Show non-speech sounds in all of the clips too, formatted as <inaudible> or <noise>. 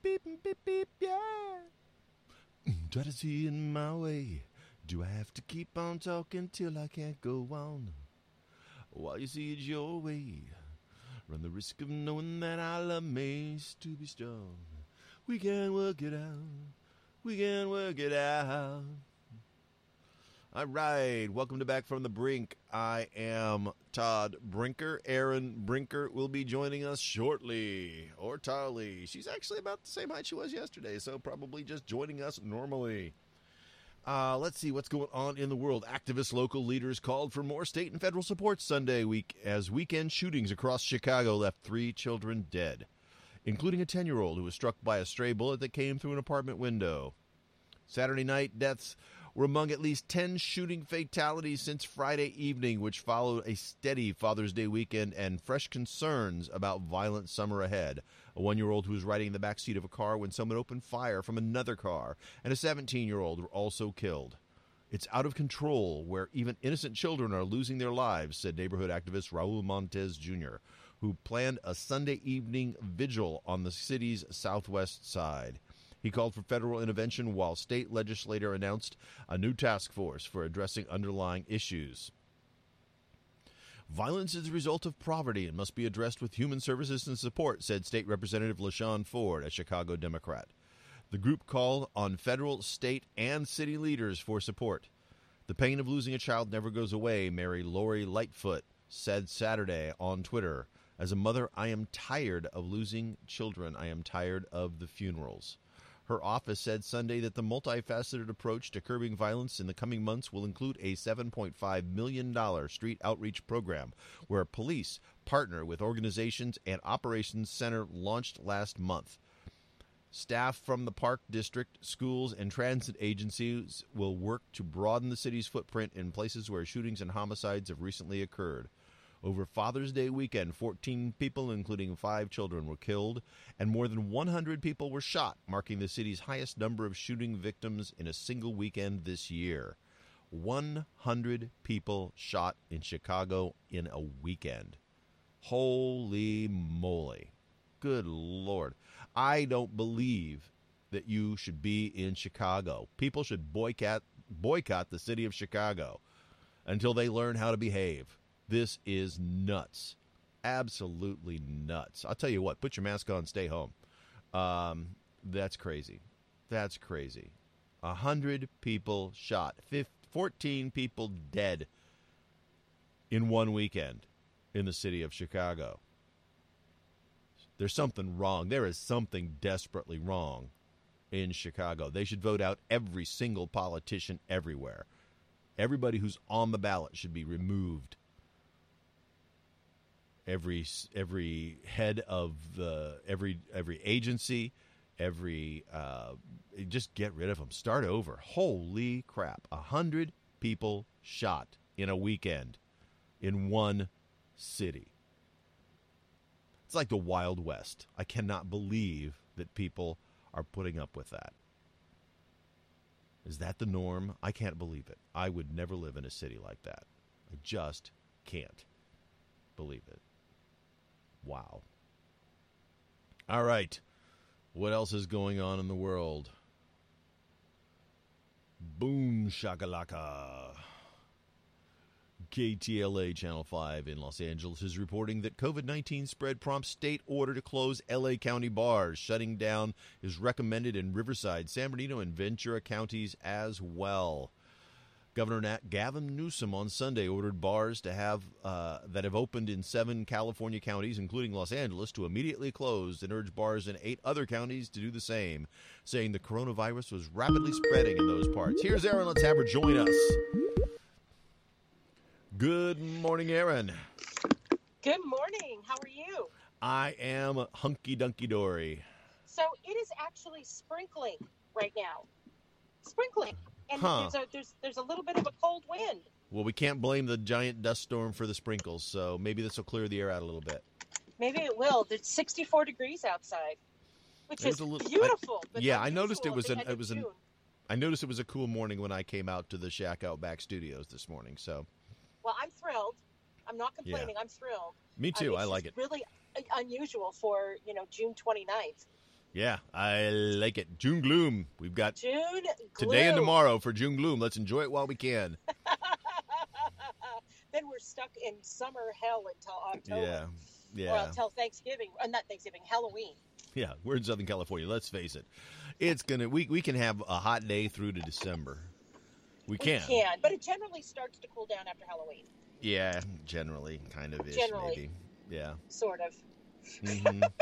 beep beep beep beep yeah. Mm, try to see in my way. Do I have to keep on talking till I can't go on? While you see it your way, run the risk of knowing that love may to be strong. We can work it out. We can work it out. All right, welcome to Back from the Brink. I am Todd Brinker. Aaron Brinker will be joining us shortly, or Tolly. She's actually about the same height she was yesterday, so probably just joining us normally. Uh, let's see what's going on in the world. Activist local leaders called for more state and federal support Sunday week as weekend shootings across Chicago left three children dead, including a 10 year old who was struck by a stray bullet that came through an apartment window. Saturday night deaths were among at least 10 shooting fatalities since Friday evening, which followed a steady Father's Day weekend and fresh concerns about violent summer ahead. A one year old who was riding in the back seat of a car when someone opened fire from another car, and a 17 year old were also killed. It's out of control where even innocent children are losing their lives, said neighborhood activist Raul Montez Jr., who planned a Sunday evening vigil on the city's southwest side. He called for federal intervention while state legislator announced a new task force for addressing underlying issues. Violence is a result of poverty and must be addressed with human services and support, said State Representative LaShawn Ford, a Chicago Democrat. The group called on federal, state, and city leaders for support. The pain of losing a child never goes away, Mayor Lori Lightfoot said Saturday on Twitter. As a mother, I am tired of losing children. I am tired of the funerals. Her office said Sunday that the multifaceted approach to curbing violence in the coming months will include a $7.5 million street outreach program where police partner with organizations and operations center launched last month. Staff from the Park District, schools, and transit agencies will work to broaden the city's footprint in places where shootings and homicides have recently occurred. Over Father's Day weekend, 14 people, including five children, were killed, and more than 100 people were shot, marking the city's highest number of shooting victims in a single weekend this year. 100 people shot in Chicago in a weekend. Holy moly. Good Lord. I don't believe that you should be in Chicago. People should boycott boycott the city of Chicago until they learn how to behave. This is nuts. Absolutely nuts. I'll tell you what, put your mask on, stay home. Um, that's crazy. That's crazy. A hundred people shot, 15, 14 people dead in one weekend in the city of Chicago. There's something wrong. There is something desperately wrong in Chicago. They should vote out every single politician everywhere. Everybody who's on the ballot should be removed every every head of the every every agency, every uh, just get rid of them. Start over. Holy crap! A hundred people shot in a weekend in one city. It's like the Wild West. I cannot believe that people are putting up with that. Is that the norm? I can't believe it. I would never live in a city like that. I just can't believe it. Wow. All right. What else is going on in the world? Boom shakalaka. KTLA Channel 5 in Los Angeles is reporting that COVID 19 spread prompts state order to close LA County bars. Shutting down is recommended in Riverside, San Bernardino, and Ventura counties as well. Governor Gavin Newsom on Sunday ordered bars to have uh, that have opened in seven California counties, including Los Angeles, to immediately close and urged bars in eight other counties to do the same, saying the coronavirus was rapidly spreading in those parts. Here's Aaron. Let's have her join us. Good morning, Aaron. Good morning. How are you? I am hunky dunky dory. So it is actually sprinkling right now. Sprinkling and Huh. there's a there's there's a little bit of a cold wind. Well, we can't blame the giant dust storm for the sprinkles, so maybe this will clear the air out a little bit. Maybe it will. It's 64 degrees outside, which is a little- beautiful. but yeah, I noticed it was an- it was an- I noticed it was a cool morning when I came out to the Shack Out Back Studios this morning. So, Well, I'm thrilled. I'm not complaining. I'm thrilled. me too. I like it. Really unusual for you know June 29th. Yeah, I like it. June gloom. We've got June today and tomorrow for June gloom. Let's enjoy it while we can. <laughs> then we're stuck in summer hell until October. Yeah, Or yeah, until Thanksgiving. Uh, not Thanksgiving, Halloween. yeah. We're in Southern California. Let's face it. It's gonna. We we can have a hot day through to December. We can. We can. but it generally starts to cool down after Halloween, Yeah, generally, kind of ish, Generally. maybe. Yeah. sort of. hmm <laughs>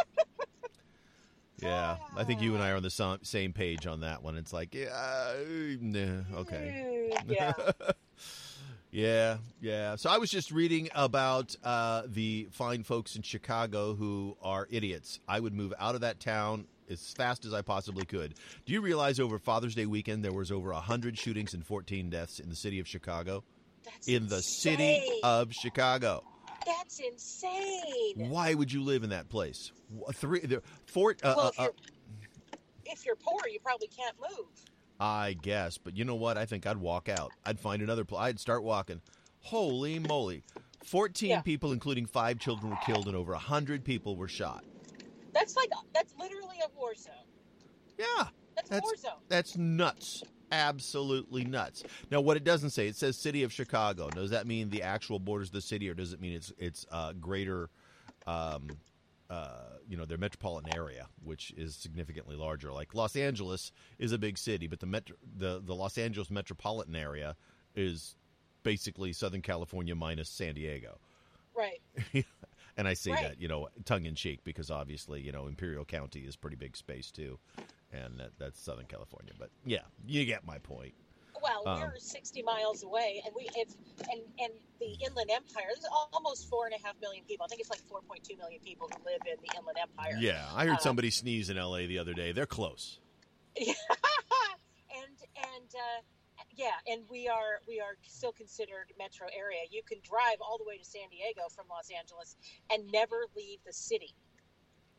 yeah, I think you and I are on the same page on that one. It's like, yeah, nah, okay. Mm, yeah. <laughs> Yeah, yeah. So I was just reading about uh, the fine folks in Chicago who are idiots. I would move out of that town as fast as I possibly could. Do you realize over Father's Day weekend there was over 100 shootings and 14 deaths in the city of Chicago? That's In the city of Chicago. That's insane. Why would you live in that place? Three, there, four. Uh, well, uh, if you're, if you're poor, you probably can't move. I guess, but you know what? I think I'd walk out. I'd find another place. I'd start walking. Holy moly! Fourteen Yeah. people, including five children, were killed, and over hundred people were shot. That's like that's literally a war zone. Yeah, That's, That's- war zone. that's nuts. Absolutely nuts. Now, what it doesn't say, it says city of Chicago. Does that mean the actual borders of the city, or does it mean it's it's uh, greater? Um, uh, you know, their metropolitan area, which is significantly larger. Like Los Angeles is a big city, but the metro, the the Los Angeles metropolitan area is basically Southern California minus San Diego. Right. <laughs> and I say Right. that you know tongue in cheek because obviously you know Imperial County is pretty big space too, and that, that's Southern California. But yeah, you get my point. Well, Um, we're 60 miles away, and we if and and the Inland Empire. There's almost four and a half million people. I think it's like 4.2 million people who live in the Inland Empire. Yeah, I heard Uh, somebody sneeze in L.A. the other day. They're close. Yeah, <laughs> and and uh, yeah, and we are we are still considered metro area. You can drive all the way to San Diego from Los Angeles and never leave the city.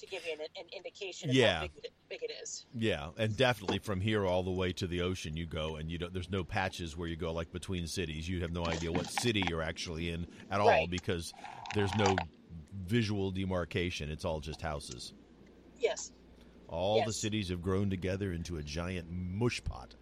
To give you an, an indication of Yeah. how big big it is. Yeah, and definitely from here all the way to the ocean you go, and you don't. There's no patches where you go like between cities. You have no idea what city you're actually in at all Right. because there's no visual demarcation. It's all just houses. Yes. All the cities have grown together into a giant mush pot.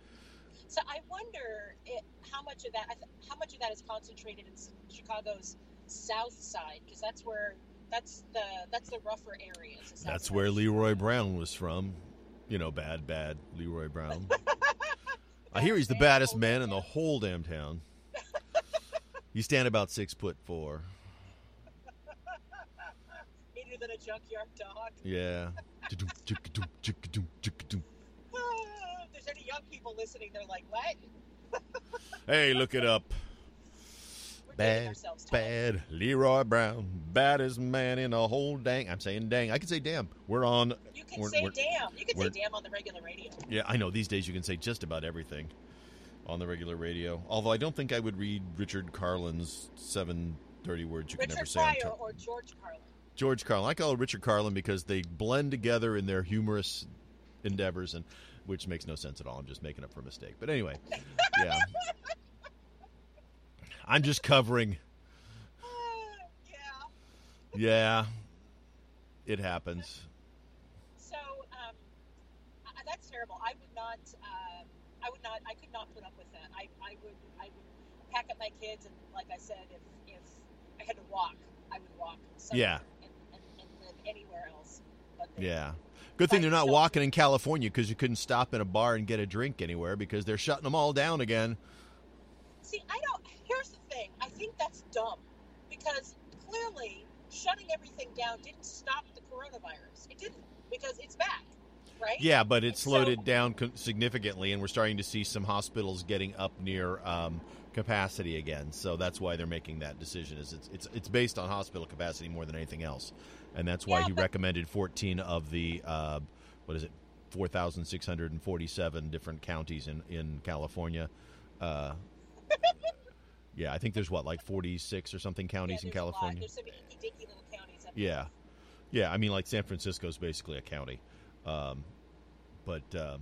So I wonder it, how much of that how much of that is concentrated in Chicago's south side because that's where that's the that's the rougher areas. That's where Leroy Brown was from. You know, bad, bad Leroy Brown. <laughs> I hear he's the baddest man in the whole damn town. You stand about six foot four. <laughs> Meaner than a junkyard dog. Yeah. if <laughs> there's any young people listening, they're like, "What?" Hey, look it up. Bad, bad Leroy Brown, baddest man in the whole dang. I'm saying dang. I can say damn. We're on. You can We're- say we're- "damn." You can say "damn" on the regular radio. Yeah, I know. These days you can say just about everything on the regular radio. Although I don't think I would read Richard Carlin's seven dirty words you can never Richard say on Pryor or George Carlin. George Carlin. I call it Richard Carlin because they blend together in their humorous endeavors, and which makes no sense at all. I'm just making up for a mistake. But anyway, <laughs> yeah. I'm just covering. yeah. Yeah, it happens. So um, I, that's terrible. I would not. Um, I would not. I could not put up with that. I, I would. I would pack up my kids and, like I said, if if I had to walk, I would walk. Yeah. And, and, and live anywhere else. Yeah. Good thing they're not walking in California because you couldn't stop in a bar and get a drink anywhere because they're shutting them all down again. See, I don't. Think that's dumb because clearly shutting everything down didn't stop the coronavirus. It didn't because it's back, right? Yeah, but it slowed So- it down significantly, and we're starting to see some hospitals getting up near um, capacity again. So that's why they're making that decision. Is it's it's it's based on hospital capacity more than anything else, and that's why Yeah, he but- recommended 14 of the uh, what is it, 4,647 different counties in in California. Uh, <laughs> yeah, I think there's what like 46 or something Yeah, counties in a lot. California. There's some little counties. Up Yeah, yeah. I mean, like San Francisco is basically a county, um, but um,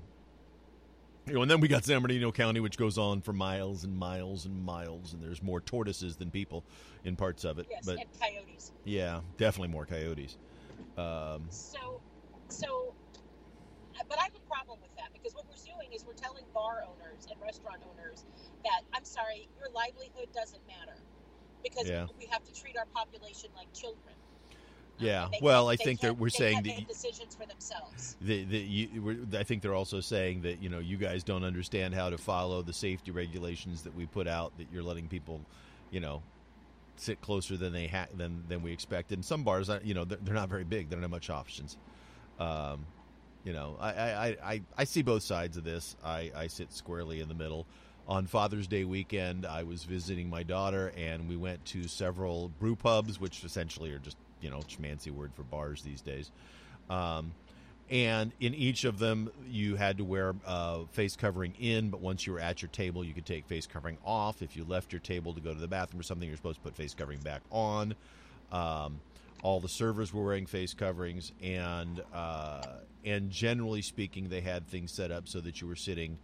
you know, and then we got San Bernardino County, which goes on for miles and miles and miles, and there's more tortoises than people in parts of it. Yes, but and coyotes. yeah, definitely more coyotes. Um, So, so because what we're doing is we're telling bar owners and restaurant owners that I'm sorry, your livelihood doesn't matter because Yeah. we have to treat our population like children. Yeah, And they well, I they think that we're saying that decisions for themselves. the, the, you, I think they're also saying that you know you guys don't understand how to follow the safety regulations that we put out. That you're letting people, you know, sit closer than they ha- than than we expected. And some bars, you know, they're, they're not very big. They don't have much options. Um, you know, I, I, I- I, see both sides of this. I, I sit squarely in the middle. On Father's Day weekend, I was visiting my daughter, and we went to several brew pubs, which essentially are just you know schmancy word for bars these days. Um, and in each of them, you had to wear uh, face covering in, but once you were at your table, you could take face covering off. If you left your table to go to the bathroom or something, you're supposed to put face covering back on. Um, all the servers were wearing face coverings, and uh, and generally speaking, they had things set up so that you were sitting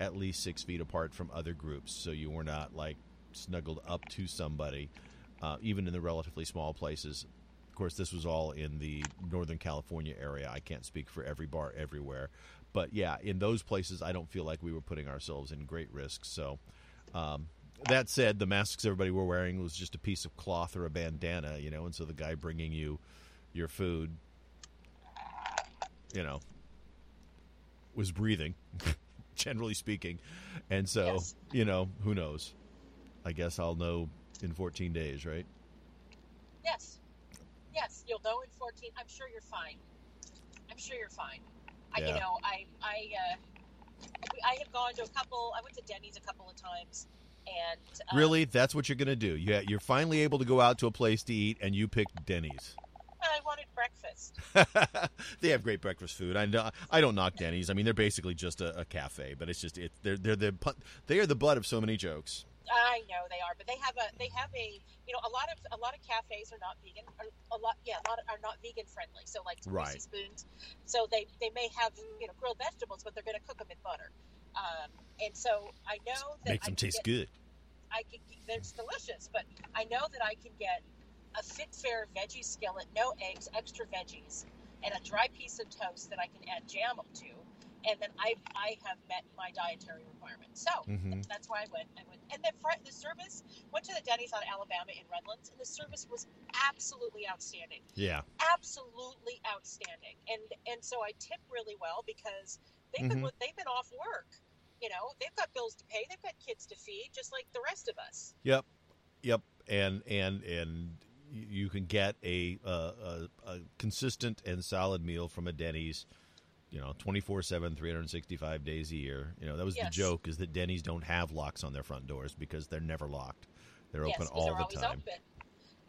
at least six feet apart from other groups, so you were not like snuggled up to somebody, uh, even in the relatively small places. Of course, this was all in the Northern California area. I can't speak for every bar everywhere, but yeah, in those places, I don't feel like we were putting ourselves in great risk. So. Um, that said, the masks everybody were wearing was just a piece of cloth or a bandana, you know, and so the guy bringing you your food, you know, was breathing, <laughs> generally speaking. And so, Yes. you know, who knows? I guess I'll know in 14 days, right? Yes, yes, you'll know in 14. I'm sure you're fine. I'm sure you're fine. I, Yeah. you know, I, I, uh, I have gone to a couple. I went to Denny's a couple of times, and um, Really? That's what you're going to do. Yeah, you're finally able to go out to a place to eat, and you picked Denny's. I wanted breakfast. <laughs> they have great breakfast food. I know, I don't knock Denny's. I mean, they're basically just a, a cafe, but it's just it, they're they're the they are the butt of so many jokes. I know they are, but they have a they have a you know a lot of a lot of cafes are not vegan. A lot yeah, a lot are not vegan friendly. So like Right. spoons. So they they may have you know grilled vegetables, but they're going to cook them in butter. Um, and so I know that Makes I them taste get- good. I can it's delicious, but I know that I can get a Fit Fare veggie skillet, no eggs, extra veggies, and a dry piece of toast that I can add jam to, and then I I have met my dietary requirements. So hmm that's where I went. I went, and the fr- the service went to the Denny's on Alabama in Redlands, and the service was absolutely outstanding, Yeah, absolutely outstanding. And and so I tip really well because they've been Mhm. they've been off work. You know, they've got bills to pay, they've got kids to feed, just like the rest of us. yep, yep, and and and you can get a uh, a, a consistent and solid meal from a Denny's. You know, 24 7, 365 days a year. You know, that was the joke is that Denny's don't have locks on their front doors because they're never locked. They're yes, open all the time. open.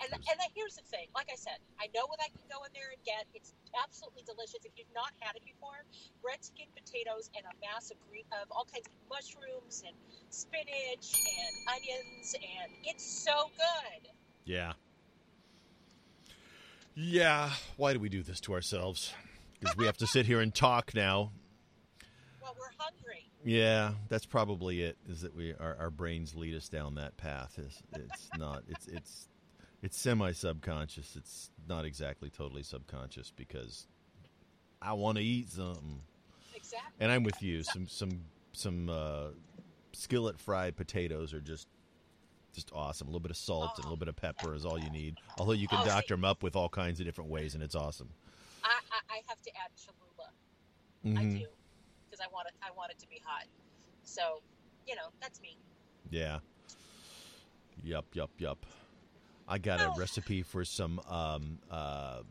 And, and here's the thing. Like I said, I know what I can go in there and get. It's absolutely delicious. If you've not had it before, red skinned potatoes and a mass of green, of all kinds of mushrooms and spinach and onions, and it's so good. Yeah. Yeah. Why do we do this to ourselves? Because we have to sit here and talk now. <laughs> Well, we're hungry. Yeah, that's probably it. Is that we our, our brains lead us down that path? Is it's not it's it's it's semi subconscious. It's not exactly totally subconscious because I want to eat something. Exactly. And I'm with you. Some some some uh, skillet fried potatoes are just just awesome. A little bit of salt and a little bit of pepper is all you need. Although you can Oh, see- doctor them up with all kinds of different ways, and it's awesome. I, I, I have to add Cholula. I Mhm. do because I want it. I want it to be hot. So, you know, that's me. Yeah. Yup, yup, yup. I got a recipe for some um, uh,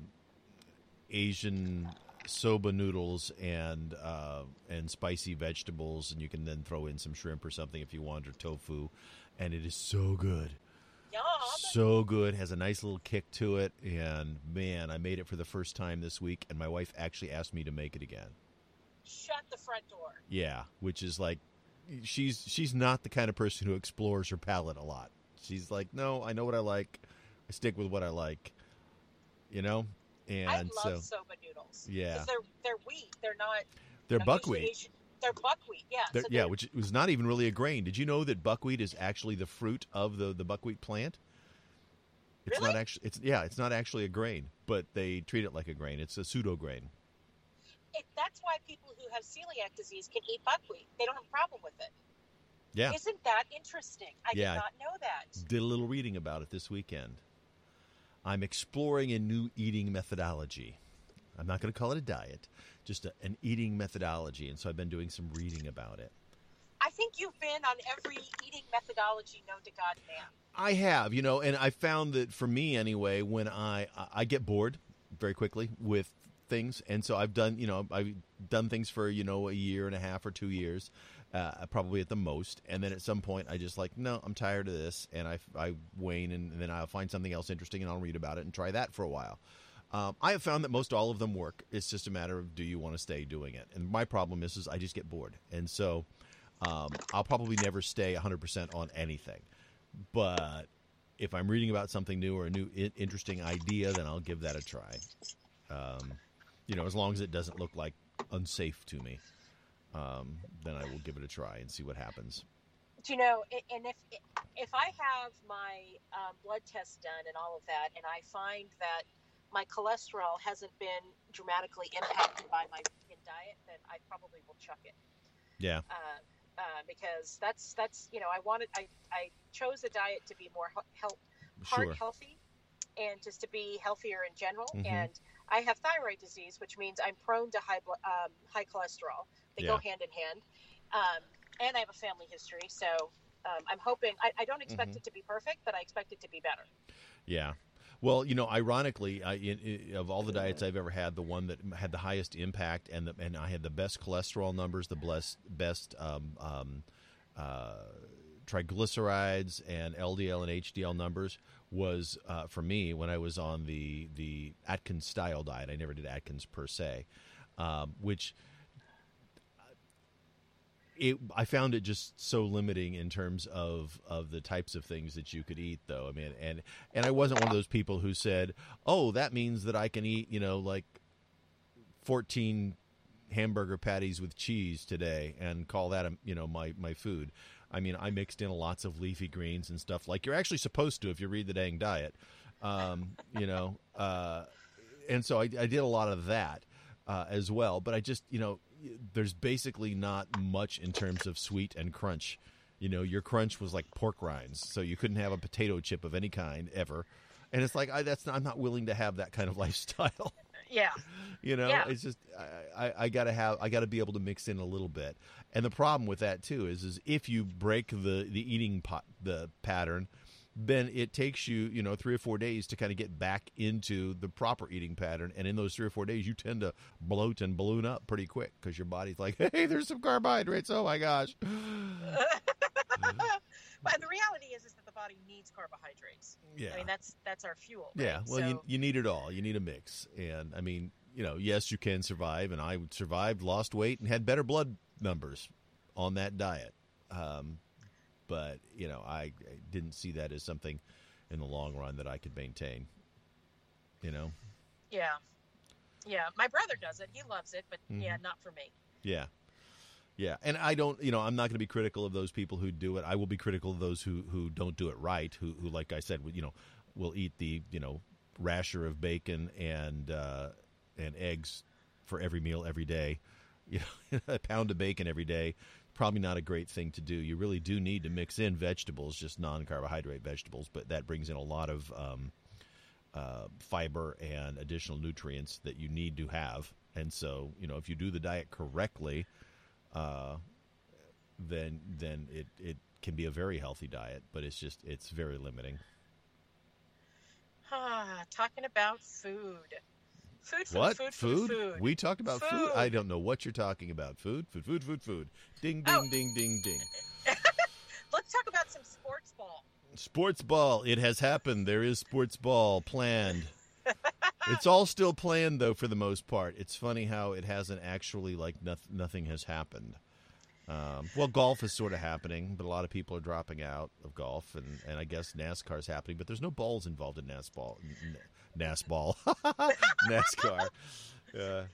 Asian soba noodles and uh, and spicy vegetables, and you can then throw in some shrimp or something if you want, or tofu, and it is so good. Yum. So good, has a nice little kick to it, and man, I made it for the first time this week, and my wife actually asked me to make it again. Shut the front door. Yeah, which is like she's she's not the kind of person who explores her palate a lot. She's like, no, I know what I like. I stick with what I like. You know, and I so love soba noodles. Yeah. because they're they're wheat. They're not. they're you know, usually buckwheat. They're buckwheat. Yeah. They're, so yeah, which was not even really a grain. Did you know that buckwheat is actually the fruit of the the buckwheat plant? It's Really? not actually. It's yeah, it's not actually a grain, but they treat it like a grain. It's a pseudo grain. it, that's why people who have celiac disease can eat buckwheat. They don't have a problem with it. Yeah. Isn't that interesting? I Yeah. did not know that. Did a little reading about it this weekend. I'm exploring a new eating methodology. I'm not going to call it a diet, just a, an eating methodology. And so I've been doing some reading about it. I think you've been on every eating methodology known to God man. I have, you know, and I found that for me anyway, when I I get bored very quickly with things, and so I've done, you know, I've done things for you know a year and a half or two years, uh, probably at the most, and then at some point I just like, no, I'm tired of this, and I I wane, and, then I'll find something else interesting, and I'll read about it and try that for a while. Um, I have found that most all of them work. It's just a matter of do you want to stay doing it. And my problem is, is I just get bored, and so um, I'll probably never stay 100% on anything. But if I'm reading about something new or a new I- interesting idea, then I'll give that a try. Um, you know, as long as it doesn't look like unsafe to me, um, then I will give it a try and see what happens. Do you know? And if if I have my um, blood test done and all of that, and I find that my cholesterol hasn't been dramatically impacted by my vegan diet, then I probably will chuck it. Yeah, uh, uh, because that's that's you know I wanted I, I chose a diet to be more health heart sure. healthy and just to be healthier in general Mhm. and I have thyroid disease which means I'm prone to high um, high cholesterol they go hand in hand um, and I have a family history so um, I'm hoping I, I don't expect Mhm. it to be perfect but I expect it to be better Yeah. Well, you know, ironically, I, in, in, of all the diets I've ever had, the one that had the highest impact and the, and I had the best cholesterol numbers, the best best um, um, uh, triglycerides and LDL and HDL numbers was uh, for me when I was on the the Atkins style diet. I never did Atkins per se, um, which it I found it just so limiting in terms of of the types of things that you could eat though. I mean and and I wasn't one of those people who said, "Oh, that means that I can eat, you know, like 14 hamburger patties with cheese today and call that, um, you know, my my food." I mean, I mixed in lots of leafy greens and stuff like you're actually supposed to if you read the dang diet. Um, you know, uh, and so I, I did a lot of that uh, as well. But I just, you know, there's basically not much in terms of sweet and crunch. You know, your crunch was like pork rinds, so you couldn't have a potato chip of any kind ever. And it's like I, that's not, I'm not willing to have that kind of <laughs> lifestyle. yeah you know, Yeah. it's just I, I, I gotta have I gotta be able to mix in a little bit. And the problem with that too is is if you break the the eating pot the pattern, then it takes you you know three or four days to kind of get back into the proper eating pattern. And in those three or four days, you tend to bloat and balloon up pretty quick because your body's like, <laughs> hey, there's some carbohydrates. Oh my gosh. <laughs> but the reality is is that the body needs carbohydrates Yeah. I mean that's that's our fuel Yeah, well, So- you you need it all. You need a mix, and I mean, you know, yes, you can survive, and I survived, lost weight, and had better blood numbers on that diet. Um, but you know, I, didn't see that as something in the long run that I could maintain. You know, Yeah. Yeah. My brother does it. He loves it, but Mm-hmm. yeah, not for me. yeah, yeah, and I don't, you know, I'm not going to be critical of those people who do it. I will be critical of those who who don't do it right. Who who, like I said, you know, will eat the you know rasher of bacon and uh, and eggs for every meal every day. <laughs> You know, a pound of bacon every day. Probably not a great thing to do. You really do need to mix in vegetables, just non-carbohydrate vegetables, but that brings in a lot of um, uh, fiber and additional nutrients that you need to have. And so, you know, if you do the diet correctly, uh, then then it, it can be a very healthy diet. But it's just it's very limiting. Ah, talking about food. Food, food, What food, food, food. We talked about food. I don't know what you're talking about. Food, food, food, food, food. Ding, ding, Oh. ding, ding, ding. <laughs> Let's talk about some sports ball. Sports ball. It has happened. There is sports ball planned. <laughs> it's all still planned though for the most part. It's funny how it hasn't actually like noth- nothing has happened. Um, well, golf is sort of happening, but a lot of people are dropping out of golf, and, and I guess NASCAR is happening, but there's no balls involved in NASBall, N- NASBall, NASCAR. <laughs> Uh,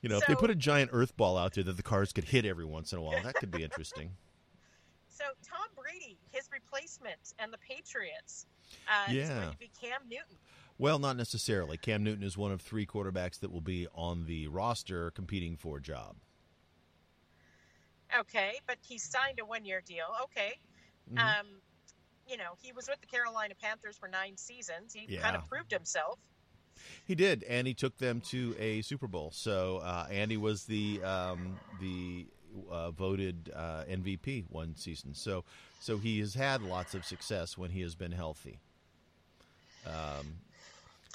you know, if they put a giant earth ball out there that the cars could hit every once in a while, that could be interesting. <laughs> So Tom Brady, his replacement, and the Patriots uh, is Yeah. going to be Cam Newton. Well, not necessarily. Cam Newton is one of three quarterbacks that will be on the roster competing for a job. Okay, but he signed a one-year deal. Okay, mm-hmm. um, you know he was with the Carolina Panthers for nine seasons. He yeah. kind of proved himself. He did, and he took them to a Super Bowl. So uh, Andy was the um, the uh, voted uh, MVP one season. So so he has had lots of success when he has been healthy. Um,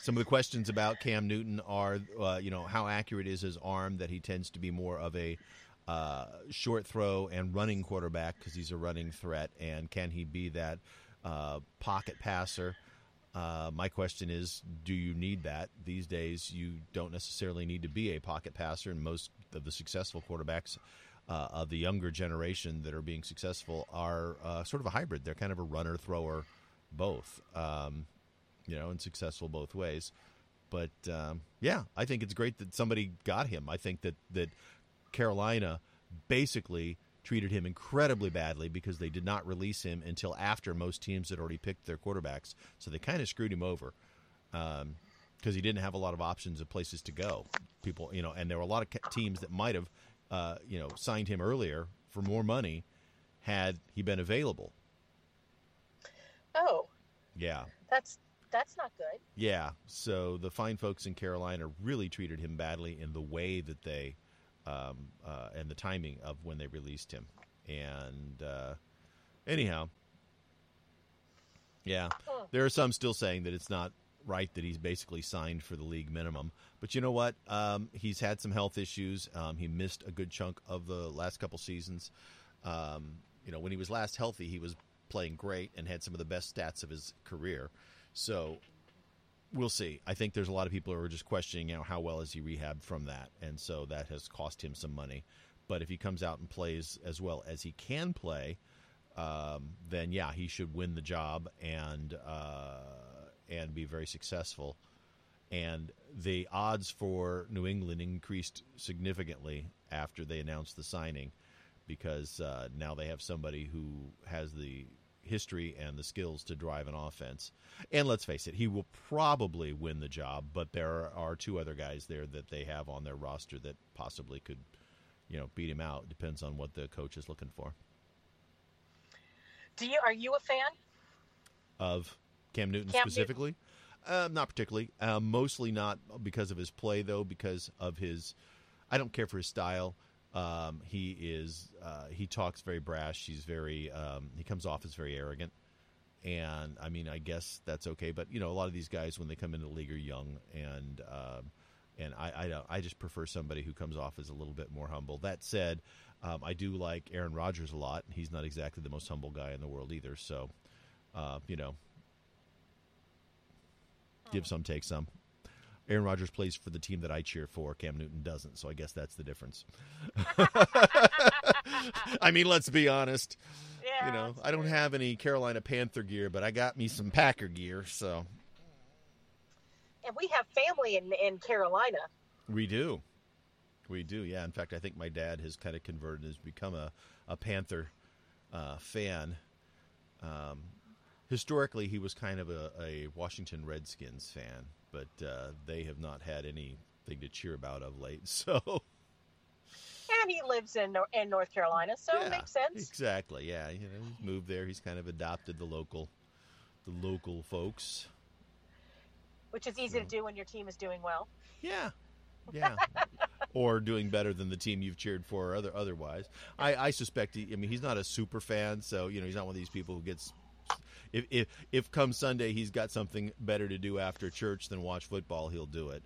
some of the questions about Cam Newton are, uh, you know, how accurate is his arm? That he tends to be more of a uh, short throw and running quarterback because he's a running threat, and can he be that uh, pocket passer? Uh, my question is, do you need that these days? You don't necessarily need to be a pocket passer, and most of the successful quarterbacks uh, of the younger generation that are being successful are uh, sort of a hybrid. They're kind of a runner thrower, both, um, you know, and successful both ways. But um, yeah, I think it's great that somebody got him. I think that that Carolina basically treated him incredibly badly because they did not release him until after most teams had already picked their quarterbacks. So they kind of screwed him over because um, he didn't have a lot of options of places to go. People, you know, and there were a lot of teams that might have, uh, you know, signed him earlier for more money had he been available. Oh. Yeah. That's that's not good. Yeah. So the fine folks in Carolina really treated him badly in the way that they um, uh, and the timing of when they released him. And uh, anyhow, yeah, there are some still saying that it's not right that he's basically signed for the league minimum. But you know what? Um, he's had some health issues. Um, he missed a good chunk of the last couple seasons. Um, you know, when he was last healthy, he was playing great and had some of the best stats of his career. So we'll see. I think there's a lot of people who are just questioning, you know, how well is he rehabbed from that, and so that has cost him some money. But if he comes out and plays as well as he can play, um, then yeah, he should win the job and uh, and be very successful. And the odds for New England increased significantly after they announced the signing, because uh, now they have somebody who has the history and the skills to drive an offense. And let's face it, he will probably win the job, but there are two other guys there that they have on their roster that possibly could, you know, beat him out. Depends on what the coach is looking for. Do you are you a fan of Cam Newton Cam specifically? Newton. Uh, not particularly. Uh, mostly not because of his play, though, because of his. I don't care for his style. Um, he is uh, he talks very brash. He's very um, he comes off as very arrogant, and I mean I guess that's okay. But you know a lot of these guys when they come into the league are young, and um, and I I, I just prefer somebody who comes off as a little bit more humble. That said, um, I do like Aaron Rodgers a lot. He's not exactly the most humble guy in the world either. So uh, you know, give some, take some. Aaron Rodgers plays for the team that I cheer for. Cam Newton doesn't, so I guess that's the difference. <laughs> I mean, let's be honest. Yeah, you know, I don't have any Carolina Panther gear, but I got me some Packer gear, so. And we have family in in Carolina. We do. We do, yeah. In fact, I think my dad has kind of converted, has become a, a Panther uh, fan. Um, historically, he was kind of a, a Washington Redskins fan but uh, they have not had anything to cheer about of late. <laughs> So. And he lives in in North Carolina, so yeah, it makes sense. Exactly. Yeah, you know, he's moved there. He's kind of adopted the local, the local folks. Which is easy to do when your team is doing well. Yeah, yeah. <laughs> or doing better than the team you've cheered for, or other otherwise. I, I suspect. He, I mean, he's not a super fan, so you know, he's not one of these people who gets if if if come Sunday he's got something better to do after church than watch football, he'll do it.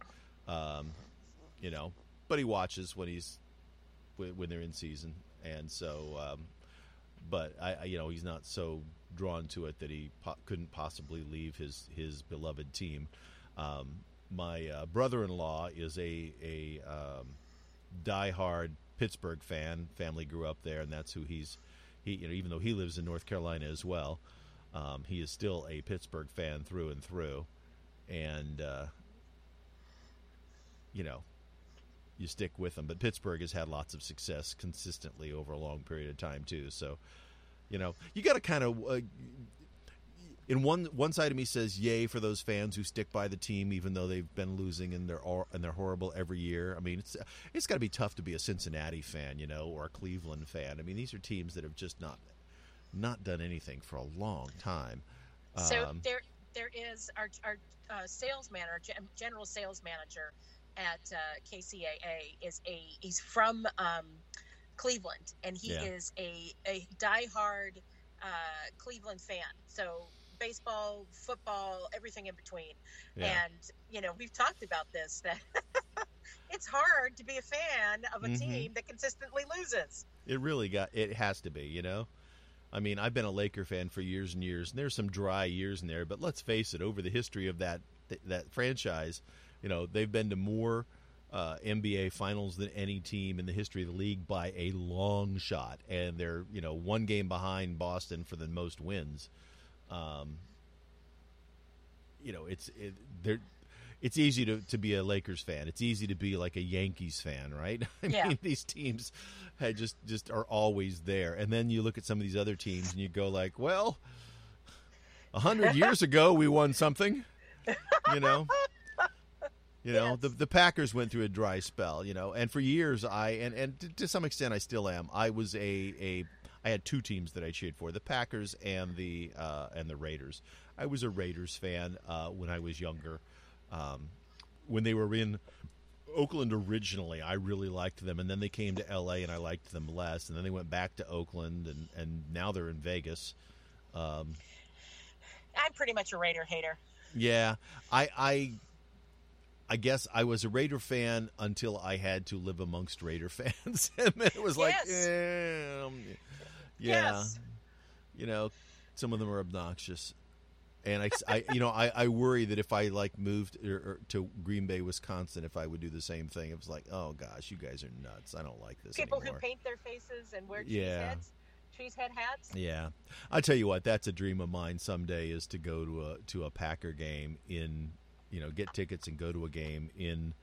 Um, you know, but he watches when he's when they're in season, and so. Um, but I, you know, he's not so drawn to it that he po- couldn't possibly leave his his beloved team. Um, my uh, brother-in-law is a a um, diehard Pittsburgh fan. Family grew up there, and that's who he's. He, you know, even though he lives in North Carolina as well, um, he is still a Pittsburgh fan through and through, and uh, you know, you stick with them. But Pittsburgh has had lots of success consistently over a long period of time too. So, you know, you got to kind of. Uh, in one one side of me says yay for those fans who stick by the team even though they've been losing and they're and they're horrible every year. I mean, it's it's got to be tough to be a Cincinnati fan, you know, or a Cleveland fan. I mean, these are teams that have just not not done anything for a long time. So um, there there is our our uh, sales manager, general sales manager at uh, KCAA is a he's from um, Cleveland and he yeah. is a a diehard uh, Cleveland fan. So baseball, football, everything in between. Yeah. And you know, we've talked about this that <laughs> it's hard to be a fan of a mm-hmm. team that consistently loses. It really got it has to be, you know. I mean, I've been a Laker fan for years and years, and there's some dry years in there. But let's face it, over the history of that that franchise, you know, they've been to more uh, NBA finals than any team in the history of the league by a long shot, and they're you know one game behind Boston for the most wins. Um, you know, it's it, they're it's easy to, to be a Lakers fan. It's easy to be like a Yankees fan, right? <laughs> I yeah. mean, these teams had just just are always there. And then you look at some of these other teams and you go like, well, a hundred <laughs> years ago we won something, you know. You know, yes. the the Packers went through a dry spell, you know, and for years I and and to, to some extent I still am. I was a a I had two teams that I cheered for: the Packers and the uh, and the Raiders. I was a Raiders fan uh, when I was younger. Um, when they were in Oakland originally, I really liked them, and then they came to L.A. and I liked them less, and then they went back to Oakland, and and now they're in Vegas. Um, I'm pretty much a Raider hater. Yeah, I I I guess I was a Raider fan until I had to live amongst Raider <laughs> fans, and it was like, yes. eh, um, yeah, yes. you know, some of them are obnoxious, and I, I you know, I, I worry that if I like moved or, or to Green Bay, Wisconsin, if I would do the same thing, it was like, oh gosh, you guys are nuts. I don't like this. People anymore. who paint their faces and wear cheese yeah. heads. Cheese head hats. Yeah, I tell you what, that's a dream of mine someday is to go to a to a Packer game in you know get tickets and go to a game in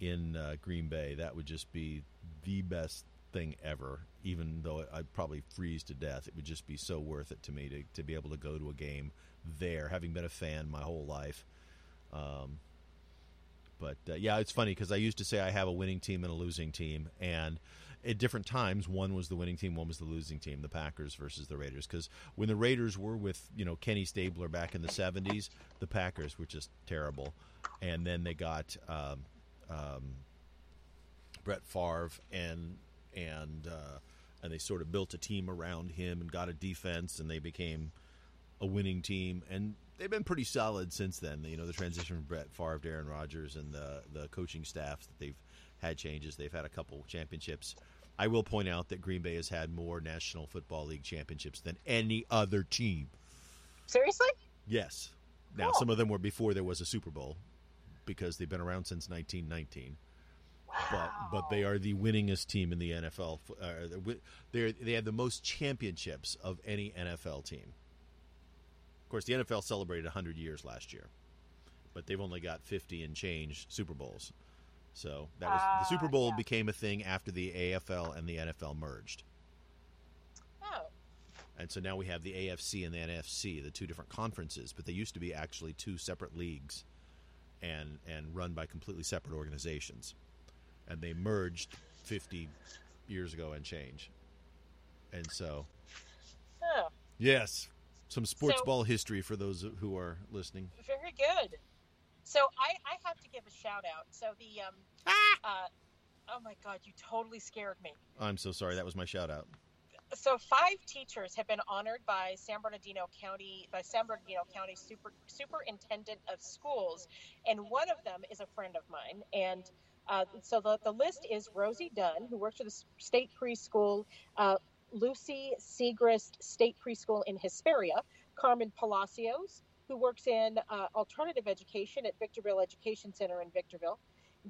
in uh, Green Bay. That would just be the best thing ever. Even though I'd probably freeze to death, it would just be so worth it to me to to be able to go to a game there, having been a fan my whole life. Um, but uh, yeah, it's funny because I used to say I have a winning team and a losing team, and at different times, one was the winning team, one was the losing team, the Packers versus the Raiders. Because when the Raiders were with you know Kenny Stabler back in the '70s, the Packers were just terrible, and then they got um, um, Brett Favre and and uh, and they sort of built a team around him and got a defense, and they became a winning team, and they've been pretty solid since then. You know, the transition from Brett Favre to Aaron Rodgers and the the coaching staff that they've had changes. They've had a couple championships. I will point out that Green Bay has had more National Football League championships than any other team. Seriously? Yes. Now, some of them were before there was a Super Bowl because they've been around since 1919. Wow. But but they are the winningest team in the NFL. Uh, they they have the most championships of any NFL team. Of course, the NFL celebrated 100 years last year, but they've only got 50 and change Super Bowls. So that was uh, the Super Bowl yeah. became a thing after the AFL and the NFL merged. Oh. And so now we have the AFC and the NFC, the two different conferences, but they used to be actually two separate leagues and and run by completely separate organizations. And they merged 50 years ago and change. And so Oh. Yes. Some sports so, ball history for those who are listening. Very good. So I, I have to give a shout out. So the um, ah! uh, oh my god, you totally scared me. I'm so sorry. That was my shout out. So five teachers have been honored by San Bernardino County by San Bernardino County Super, Superintendent of Schools, and one of them is a friend of mine. And uh, so the, the list is Rosie Dunn, who works for the state preschool, uh, Lucy Segrist State Preschool in Hesperia, Carmen Palacios, who works in uh, alternative education at Victorville Education Center in Victorville.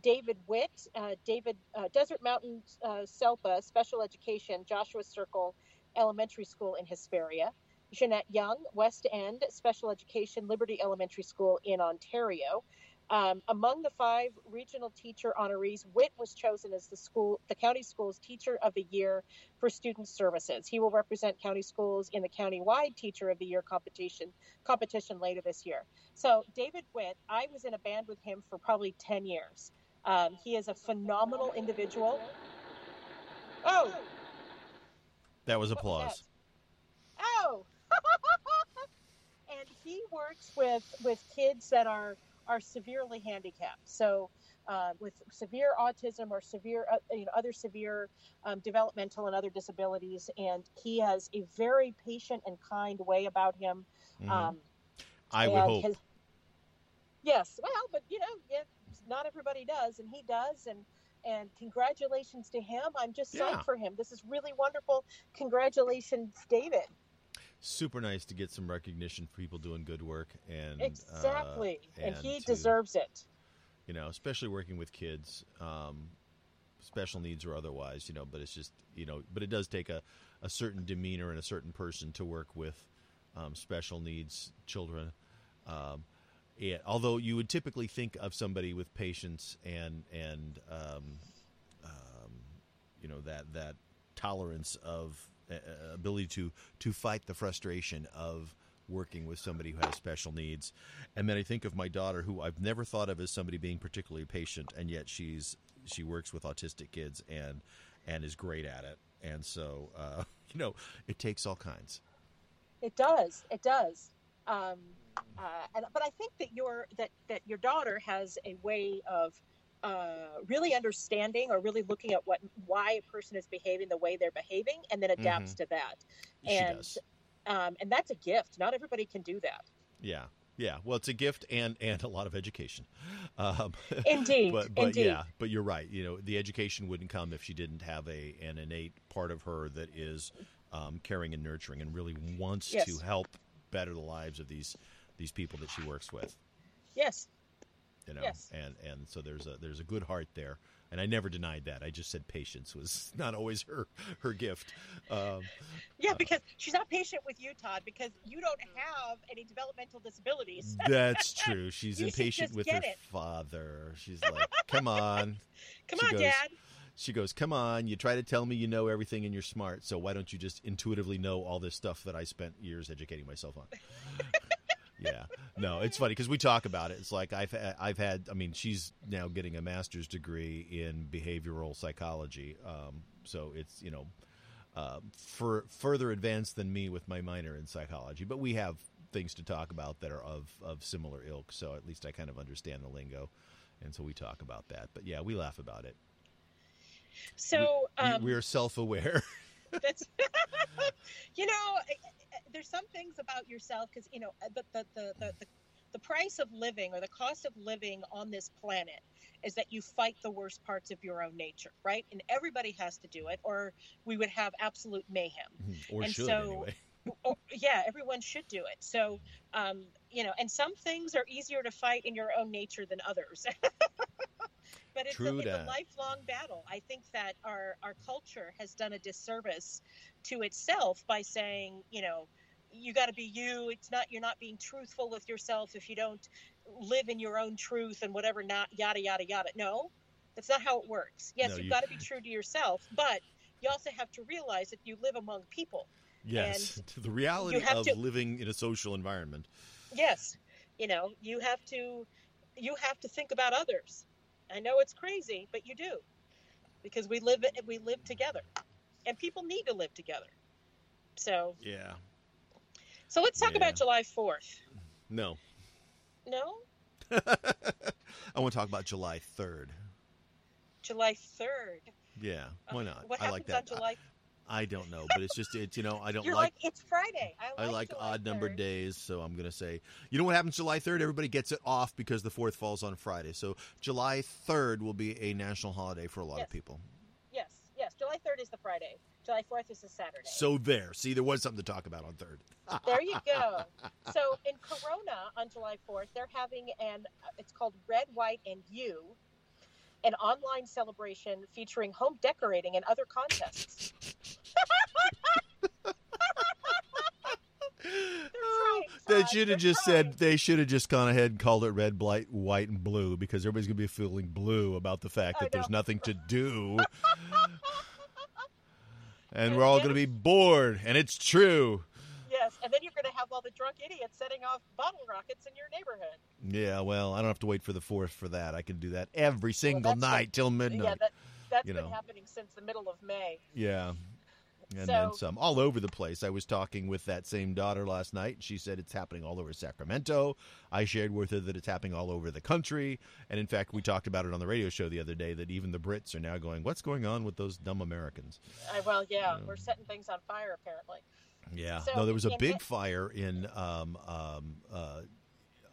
David Witt, uh, David uh, Desert Mountain uh, SELPA Special Education, Joshua Circle Elementary School in Hesperia. Jeanette Young, West End Special Education, Liberty Elementary School in Ontario. Um, among the five regional teacher honorees, Witt was chosen as the school, the county schools teacher of the year for student services. He will represent county schools in the county-wide teacher of the year competition competition later this year. So David Witt, I was in a band with him for probably 10 years. Um, he is a phenomenal individual. Oh, That was what was applause. that? Oh. <laughs> and he works with with kids that are are severely handicapped. So uh, with severe autism or severe uh, you know other severe um, developmental and other disabilities, and he has a very patient and kind way about him. Mhm. Um, I would hope. his- yes, well, but you know, yeah, not everybody does, and he does, and and congratulations to him. I'm just Yeah. psyched for him. This is really wonderful. Congratulations, David. Super nice to get some recognition for people doing good work, and Exactly, uh, and, he to- deserves it. you know, especially working with kids, um, special needs or otherwise, you know. But it's just, you know, but it does take a, a certain demeanor and a certain person to work with um, special needs children. Um, and although you would typically think of somebody with patience and and um, um, you know that that tolerance of uh, ability to to fight the frustration of working with somebody who has special needs and then i think of my daughter who i've never thought of as somebody being particularly patient and yet she's she works with autistic kids and and is great at it and so uh, <laughs> you know it takes all kinds It does. It does. Um, uh, and, but I think that your that that your daughter has a way of uh, really understanding or really looking at what why a person is behaving the way they're behaving, and then adapts to that. she And- does Um, and that's a gift. Not everybody can do that. yeah yeah well it's a gift and and a lot of education um, <laughs> Indeed. but but Indeed. yeah, but you're right. You know, the education wouldn't come if she didn't have a an innate part of her that is um, caring and nurturing and really wants Yes. to help better the lives of these these people that she works with. Yes. You know, Yes. and and so there's a there's a good heart there. And I never denied that. I just said patience was <laughs> not always her her gift. Um, Yeah, because she's not patient with you, Todd, because you don't have any developmental disabilities. <laughs> that's true. She's impatient with her it. father. She's like, "Come on." <laughs> Come She on, goes- Dad. She goes, "Come on, you try to tell me you know everything and you're smart, so why don't you just intuitively know all this stuff that I spent years educating myself on?" Yeah, no, it's funny because we talk about it. It's like I've I've had. I mean, she's now getting a master's degree in behavioral psychology, um, so it's you know uh, for further advanced than me with my minor in psychology. But we have things to talk about that are of of similar ilk, so at least I kind of understand the lingo, and so we talk about that. But yeah, we laugh about it. So, We- um, we are self-aware. <laughs> That's, <laughs> you know, there's some things about yourself because you know the the, the the the the price of living or the cost of living on this planet is that you fight the worst parts of your own nature, right? And everybody has to do it, or we would have absolute mayhem. or And should so- anyway. <laughs> Oh, yeah, everyone should do it. So, um, you know, and some things are easier to fight in your own nature than others. <laughs> but it's, True a, it's a lifelong battle. I think that our our culture has done a disservice to itself by saying, you know, you got to be you. It's not you're not being truthful with yourself if you don't live in your own truth and whatever. Not yada yada yada. No, that's not how it works. Yes, No, you've you- got to be true to yourself, but you also have to realize that you live among people. Yes, to <laughs> the reality of to- living in a social environment. yes you know you have to you have to think about others i know it's crazy but you do because we live we live together and people need to live together so Yeah. so let's talk Yeah. about july 4th No. no <laughs> I want to talk about July 3rd. july 3rd Yeah, why not? what I happens like that. on july I, don't know, but it's just it's you know I don't you're like, like, it's friday i I like, like odd numbered days, so I'm gonna say you know what happens July 3rd? Everybody gets it off because the fourth falls on Friday. So July 3rd will be a national holiday for a lot Yes. of people. yes yes july 3rd is the friday july 4th is the saturday So there, see, there was something to talk about on third. <laughs> There you go. So in Corona on July 4th, they're having an it's called Red, White, and You, an online celebration featuring home decorating and other contests. They should have just trying. said they should have just gone ahead and called it red, blight, white, and blue because everybody's gonna be feeling blue about the fact that there's nothing to do, <laughs> and And we're all gonna be bored. And it's true. And then you're going to have all the drunk idiots setting off bottle rockets in your neighborhood. Yeah, well, I don't have to wait for the fourth for that. I can do that every single that's night till midnight. Yeah, that that's you been know. happening since the middle of May. Yeah. And then some, all over the place. I was talking with that same daughter last night. She said it's happening all over Sacramento. I shared with her that it's happening all over the country. And in fact, we talked about it on the radio show the other day that even the Brits are now going, What's going on with those dumb Americans? I, well, yeah, we're setting things on fire apparently. Yeah. So, no, there was a big it- fire in, um, um, uh,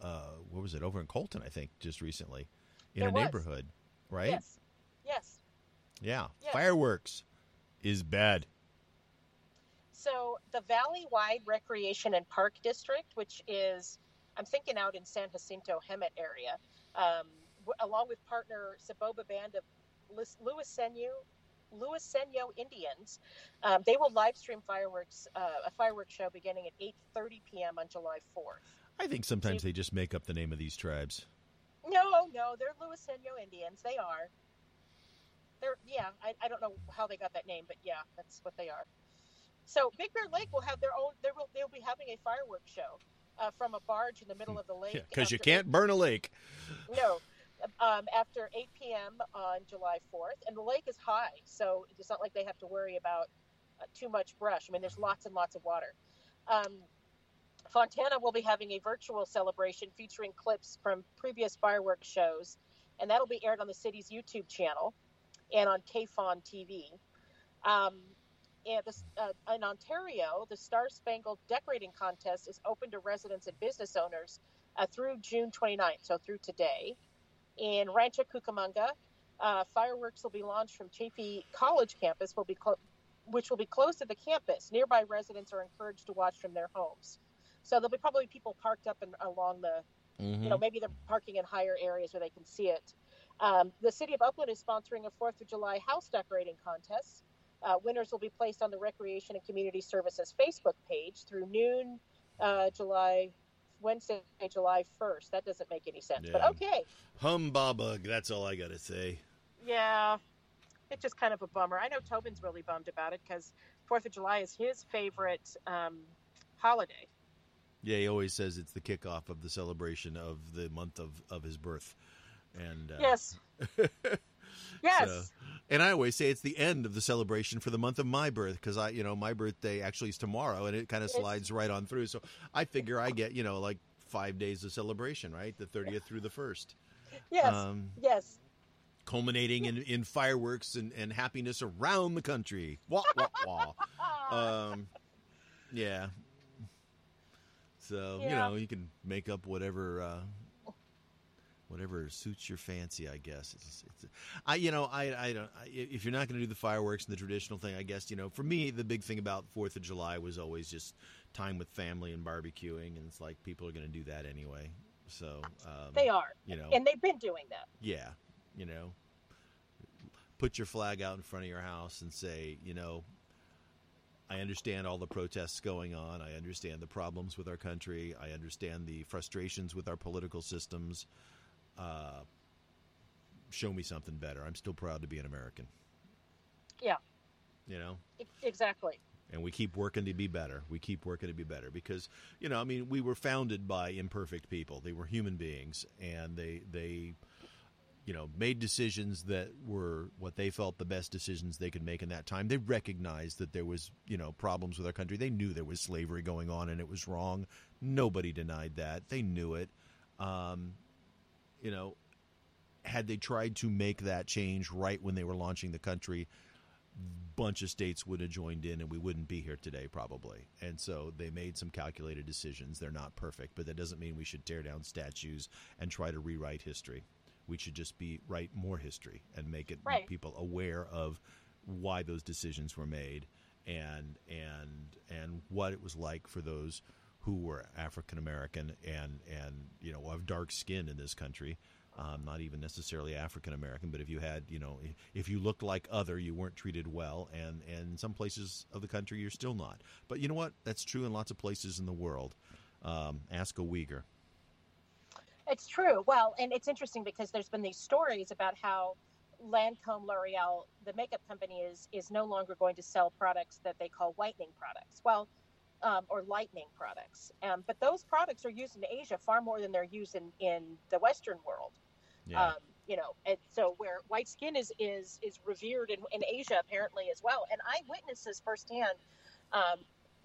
uh, what was it, over in Colton, I think, just recently in a was. neighborhood, right? Yes, yes. Yeah. Yeah. Fireworks is bad. So the Valley-wide Recreation and Park District, which is, I'm thinking out in San Jacinto Hemet area, um, w- along with partner Soboba Band of Lis- Luiseno, Luiseno Indians, um, they will live stream fireworks, uh, a fireworks show beginning at 8:30 p.m. on July 4th. I think sometimes they just make up the name of these tribes. No, no, they're Luiseno Indians. They are. They're yeah. I, I don't know how they got that name, but yeah, that's what they are. So Big Bear Lake will have their own. They will they'll be having a fireworks show uh, from a barge in the middle of the lake. Because you can't burn a lake. no, um, after 8 p.m. on July 4th, and the lake is high, so it's not like they have to worry about uh, too much brush. I mean, there's lots and lots of water. Um, Fontana will be having a virtual celebration featuring clips from previous fireworks shows, and that'll be aired on the city's YouTube channel and on KFON TV. Um, and this, uh, in Ontario, the Star Spangled Decorating Contest is open to residents and business owners uh, through June 29th, so through today. In Rancho Cucamonga, uh, fireworks will be launched from Chaffey College campus, will be clo- which will be close to the campus. Nearby residents are encouraged to watch from their homes. So there'll be probably people parked up and along the, Mm-hmm. you know, maybe they're parking in higher areas where they can see it. Um, the city of Upland is sponsoring a Fourth of July house decorating contest. Uh, winners will be placed on the Recreation and Community Services Facebook page through noon, uh, July Wednesday, July first. That doesn't make any sense, but okay. Humbug. That's all I got to say. Yeah, it's just kind of a bummer. I know Tobin's really bummed about it because Fourth of July is his favorite um, holiday. Yeah, he always says it's the kickoff of the celebration of the month of, of his birth. And uh, Yes. <laughs> yes. so- and I always say it's the end of the celebration for the month of my birth because I, you know, my birthday actually is tomorrow, and it kind of slides right on through. So I figure I get, you know, like five days of celebration, right? The thirtieth through the first, yes. um, yes. culminating in, in fireworks and, and happiness around the country. Wah wah wah. <laughs> um, yeah. So you know you can make up whatever uh, whatever suits your fancy. I guess it's, it's I you know I I don't I, if you're not going to do the fireworks and the traditional thing. I guess you know for me the big thing about Fourth of July was always just time with family and barbecuing, and it's like people are going to do that anyway. So um, they are. you know And they've been doing that. yeah, you know, put your flag out in front of your house and say, you know, I understand all the protests going on. I understand the problems with our country. I understand the frustrations with our political systems. Uh, show me something better. I'm still proud to be an American. Yeah. You know, Exactly. and we keep working to be better. We keep working to be better because you know, I mean, we were founded by imperfect people. They were human beings, and they they you know made decisions that were what they felt the best decisions they could make in that time. They recognized that there was you know problems with our country. They knew there was slavery going on and it was wrong. Nobody denied that. They knew it. Um, you know, had they tried to make that change right when they were launching the country, bunch of states would have joined in and we wouldn't be here today probably. And so they made some calculated decisions. They're not perfect but that doesn't mean we should tear down statues and try to rewrite history. We should just be write more history and make it Right. people aware of why those decisions were made and and and what it was like for those who were African American and and you know of dark skin in this country um, not even necessarily African American, but if you had, you know, if you looked like other, you weren't treated well, and and in some places of the country you're still not. But you know what? That's true in lots of places in the world. Um, ask a Uyghur. It's true. Well, and it's interesting because there's been these stories about how Lancome L'Oreal, the makeup company, is is no longer going to sell products that they call whitening products. Well, um, or lightening products. Um, but those products are used in Asia far more than they're used in, in the Western world. Yeah. Um, you know, and so where white skin is is is revered in, in Asia apparently as well. And I witnessed this firsthand. Um,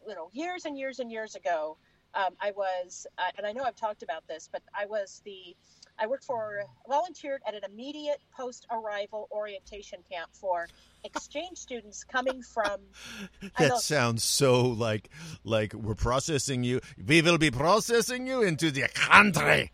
you know, years and years and years ago, um, I was, uh, and I know I've talked about this, but I was the, I worked for, volunteered at an immediate post arrival orientation camp for exchange students coming from. <laughs> That know- sounds so like like we're processing you. We will be processing you into the country.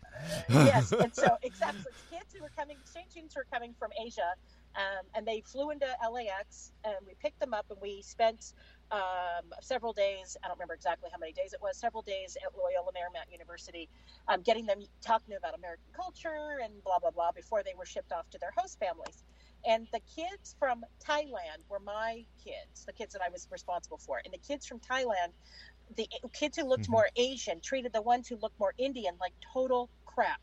yes, and so <laughs> exactly kids who were coming, exchange students who were coming from Asia, um, and they flew into LAX, and we picked them up, and we spent um, several days. I don't remember exactly how many days it was. Several days at Loyola Marymount University, um, getting them talking about American culture and blah blah blah before they were shipped off to their host families. And the kids from Thailand were my kids, the kids that I was responsible for, and the kids from Thailand. The kids who looked Mhm. more Asian treated the ones who looked more Indian like total crap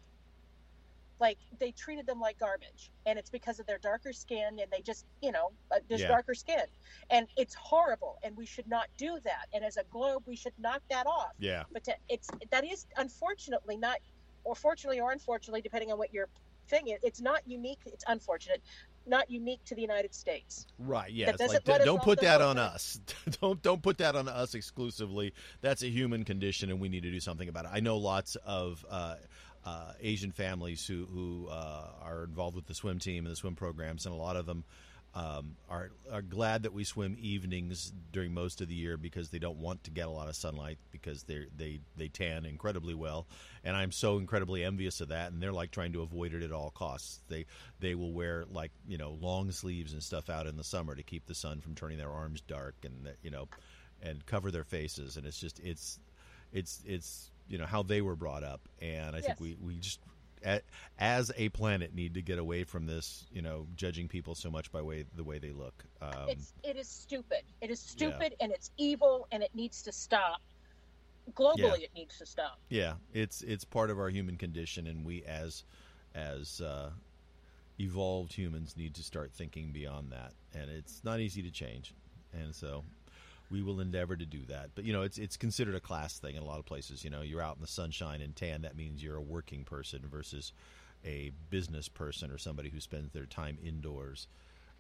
like they treated them like garbage and it's because of their darker skin and they just you know uh, just Yeah. darker skin and it's horrible and we should not do that and as a globe we should knock that off Yeah. but to, it's that is unfortunately not or fortunately or unfortunately depending on what your thing is it's not unique it's unfortunate not unique to the united states Right. Yeah. It's like don't put that on us. <laughs> don't don't put that on us exclusively. That's a human condition, and we need to do something about it. I know lots of. Uh, uh, Asian families who who uh, are involved with the swim team and the swim programs, and a lot of them um, are are glad that we swim evenings during most of the year because they don't want to get a lot of sunlight because they they they tan incredibly well, and I'm so incredibly envious of that. And they're like trying to avoid it at all costs. They they will wear like you know long sleeves and stuff out in the summer to keep the sun from turning their arms dark and you know and cover their faces. And it's just it's it's it's you know how they were brought up, and I think we we just as a planet need to get away from this you know judging people so much by way the way they look. Um, it's it is stupid. It is stupid and it's evil and it needs to stop. Globally it needs to stop. Yeah, it's it's part of our human condition, and we as as uh, evolved humans need to start thinking beyond that. And it's not easy to change, and so we will endeavor to do that. But you know, it's it's considered a class thing in a lot of places. You know, you're out in the sunshine and tan. That means you're a working person versus a business person or somebody who spends their time indoors.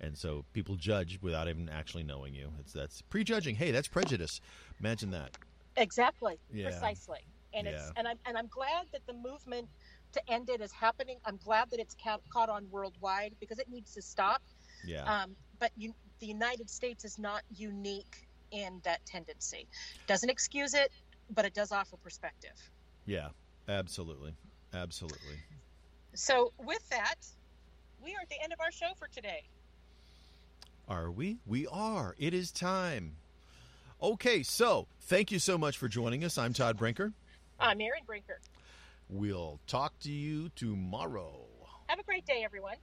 And so people judge without even actually knowing you. It's that's prejudging. Hey, that's prejudice. Imagine that. Exactly. Yeah. Precisely. And it's and I'm and I'm glad that the movement to end it is happening. I'm glad that it's ca- caught on worldwide because it needs to stop. Yeah. Um, but you, the United States is not unique in that tendency. Doesn't excuse it, but it does offer perspective. Yeah, absolutely, absolutely. So with that, we are at the end of our show for today. Are we? We are. It is time. Okay, so thank you so much for joining us. I'm Todd Brinker. I'm Erin Brinker. We'll talk to you tomorrow. Have a great day, everyone.